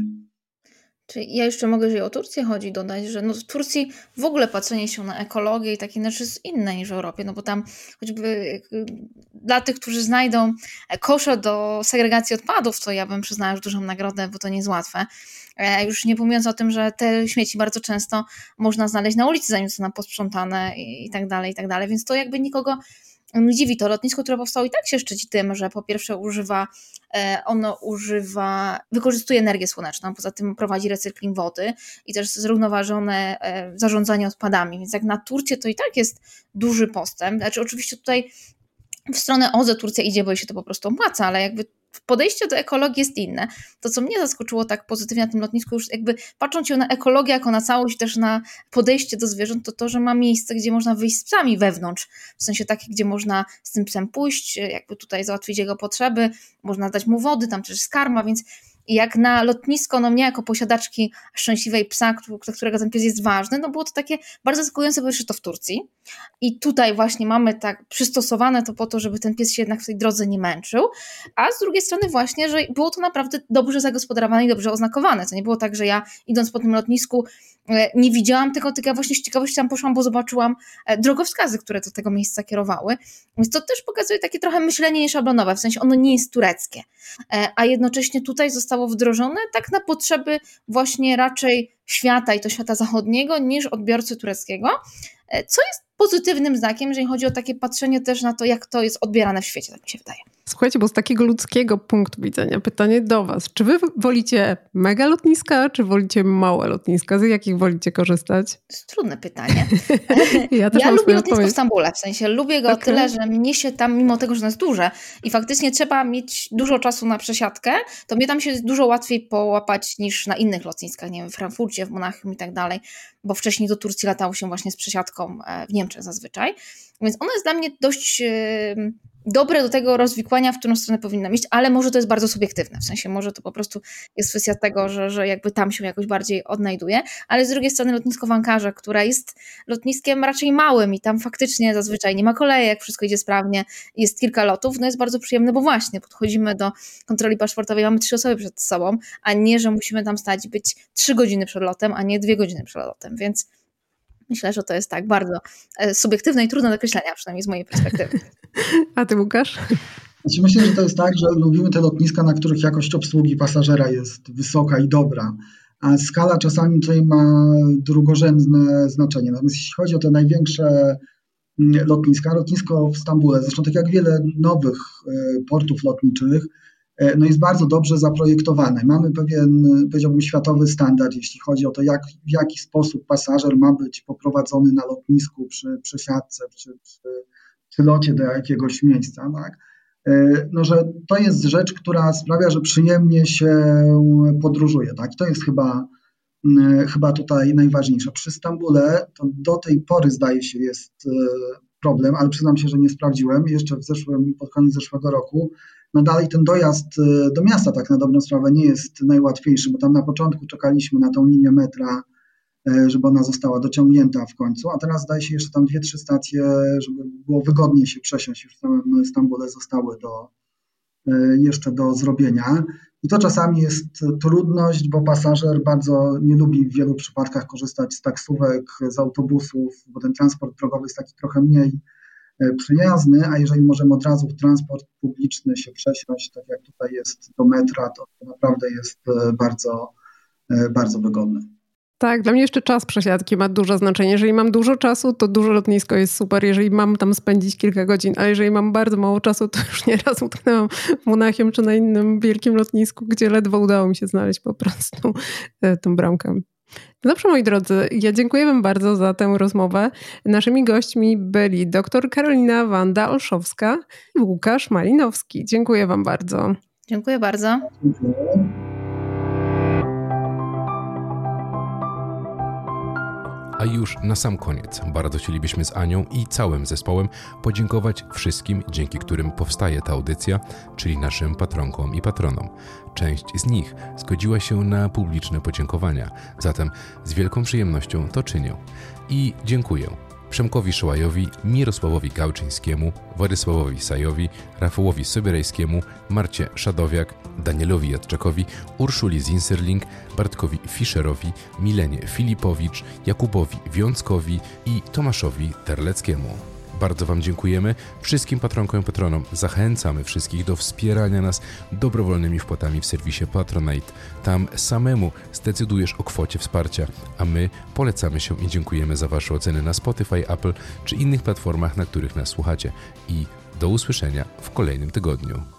Czyli ja jeszcze mogę, jeżeli o Turcję chodzi, dodać, że no w Turcji w ogóle patrzenie się na ekologię i takie rzeczy jest inne niż w Europie, no bo tam choćby y, dla tych, którzy znajdą kosze do segregacji odpadów, to ja bym przyznała już dużą nagrodę, bo to nie jest łatwe. E, już nie mówiąc o tym, że te śmieci bardzo często można znaleźć na ulicy, zanim są posprzątane i tak dalej, i tak dalej, więc to jakby nikogo dziwi to lotnisko, które powstało i tak się szczyci tym, że po pierwsze używa, e, ono używa, wykorzystuje energię słoneczną, poza tym prowadzi recykling wody i też zrównoważone e, zarządzanie odpadami, więc jak na Turcję to i tak jest duży postęp, znaczy oczywiście tutaj w stronę OZE Turcja idzie, bo jej się to po prostu opłaca, ale jakby podejście do ekologii jest inne. To, co mnie zaskoczyło tak pozytywnie na tym lotnisku, już jakby patrząc na ekologię jako na całość, też na podejście do zwierząt, to to, że ma miejsce, gdzie można wyjść z psami wewnątrz, w sensie takie, gdzie można z tym psem pójść, jakby tutaj załatwić jego potrzeby, można dać mu wody, tam też jest karma, więc jak na lotnisko, no mnie jako posiadaczki szczęśliwej psa, którego ten pies jest ważny, no było to takie bardzo zaskakujące, bo to w Turcji. I tutaj właśnie mamy tak przystosowane to po to, żeby ten pies się jednak w tej drodze nie męczył, a z drugiej strony właśnie, że było to naprawdę dobrze zagospodarowane i dobrze oznakowane. To nie było tak, że ja idąc po tym lotnisku E, nie widziałam tego, tylko ja właśnie z ciekawości tam poszłam, bo zobaczyłam e, drogowskazy, które do tego miejsca kierowały. Więc to też pokazuje takie trochę myślenie nieszablonowe, w sensie ono nie jest tureckie, e, a jednocześnie tutaj zostało wdrożone tak na potrzeby właśnie raczej świata i to świata zachodniego niż odbiorcy tureckiego, co jest pozytywnym znakiem, jeżeli chodzi o takie patrzenie też na to, jak to jest odbierane w świecie, tak mi się wydaje. Słuchajcie, bo z takiego ludzkiego punktu widzenia pytanie do Was. Czy Wy wolicie mega lotniska, czy wolicie małe lotniska? Z jakich wolicie korzystać? To jest trudne pytanie. [laughs] ja, ja lubię lotnisko odpowiedź. w Stambule, w sensie lubię go okay. tyle, że mnie się tam, mimo tego, że ono jest duże i faktycznie trzeba mieć dużo czasu na przesiadkę, to mnie tam się dużo łatwiej połapać niż na innych lotniskach, nie wiem, w Frankfurcie, w Monachium i tak dalej, bo wcześniej do Turcji latało się właśnie z przesiadką e, w Niemczech zazwyczaj. Więc ono jest dla mnie dość dobre do tego rozwikłania, w którą stronę powinna iść, ale może to jest bardzo subiektywne, w sensie może to po prostu jest kwestia tego, że, że jakby tam się jakoś bardziej odnajduje, ale z drugiej strony lotnisko w Ankarze, które jest lotniskiem raczej małym i tam faktycznie zazwyczaj nie ma kolejek, wszystko idzie sprawnie, jest kilka lotów, no jest bardzo przyjemne, bo właśnie podchodzimy do kontroli paszportowej, mamy trzy osoby przed sobą, a nie, że musimy tam stać być trzy godziny przed lotem, a nie dwie godziny przed lotem, więc Myślę, że to jest tak bardzo e, subiektywne i trudne do określenia, przynajmniej z mojej perspektywy. [laughs] A ty, Łukasz? Znaczy myślę, że to jest tak, że lubimy te lotniska, na których jakość obsługi pasażera jest wysoka i dobra, a skala czasami tutaj ma drugorzędne znaczenie. Natomiast jeśli chodzi o te największe mm, lotniska, lotnisko w Stambule, zresztą tak jak wiele nowych e, portów lotniczych, no jest bardzo dobrze zaprojektowane. Mamy pewien, powiedziałbym, światowy standard, jeśli chodzi o to, jak, w jaki sposób pasażer ma być poprowadzony na lotnisku przy przesiadce, przy, przy, przy locie do jakiegoś miejsca. Tak? E, no, że to jest rzecz, która sprawia, że przyjemnie się podróżuje. Tak? I to jest chyba, chyba tutaj najważniejsze. Przy Stambule to do tej pory zdaje się jest e, problem, ale przyznam się, że nie sprawdziłem. Jeszcze w zeszłym, pod koniec zeszłego roku, no dalej ten dojazd e, do miasta tak na dobrą sprawę nie jest najłatwiejszy, bo tam na początku czekaliśmy na tą linię metra E, żeby ona została dociągnięta w końcu, a teraz zdaje się jeszcze tam dwie, trzy stacje, żeby było wygodnie się przesiąść, już w samym Stambule zostały do, e, jeszcze do zrobienia. I to czasami jest trudność, bo pasażer bardzo nie lubi w wielu przypadkach korzystać z taksówek, z autobusów, bo ten transport drogowy jest taki trochę mniej przyjazny, a jeżeli możemy od razu w transport publiczny się przesiąść, tak jak tutaj jest do metra, to naprawdę jest bardzo, bardzo wygodne. Tak, dla mnie jeszcze czas przesiadki ma duże znaczenie. Jeżeli mam dużo czasu, to duże lotnisko jest super, jeżeli mam tam spędzić kilka godzin, ale jeżeli mam bardzo mało czasu, to już nieraz [laughs] utknęłam w Monachium czy na innym wielkim lotnisku, gdzie ledwo udało mi się znaleźć po prostu e, tą bramkę. Dobrze, moi drodzy, ja dziękuję Wam bardzo za tę rozmowę. Naszymi gośćmi byli dr Karolina Wanda Olszowska i Łukasz Malinowski. Dziękuję Wam bardzo. Dziękuję bardzo. Dziękuję. A już na sam koniec bardzo chcielibyśmy z Anią i całym zespołem podziękować wszystkim, dzięki którym powstaje ta audycja, czyli naszym patronkom i patronom. Część z nich zgodziła się na publiczne podziękowania, zatem z wielką przyjemnością to czynię. I dziękuję Przemkowi Szołajowi, Mirosławowi Gałczyńskiemu, Władysławowi Sajowi, Rafałowi Sobierajskiemu, Marcie Szadowiak, Danielowi Jadczakowi, Urszuli Zinserling, Bartkowi Fischerowi, Milenie Filipowicz, Jakubowi Wiąckowi i Tomaszowi Terleckiemu. Bardzo Wam dziękujemy. Wszystkim patronkom i patronom zachęcamy wszystkich do wspierania nas dobrowolnymi wpłatami w serwisie Patronite. Tam samemu zdecydujesz o kwocie wsparcia, a my polecamy się i dziękujemy za Wasze oceny na Spotify, Apple czy innych platformach, na których nas słuchacie. I do usłyszenia w kolejnym tygodniu.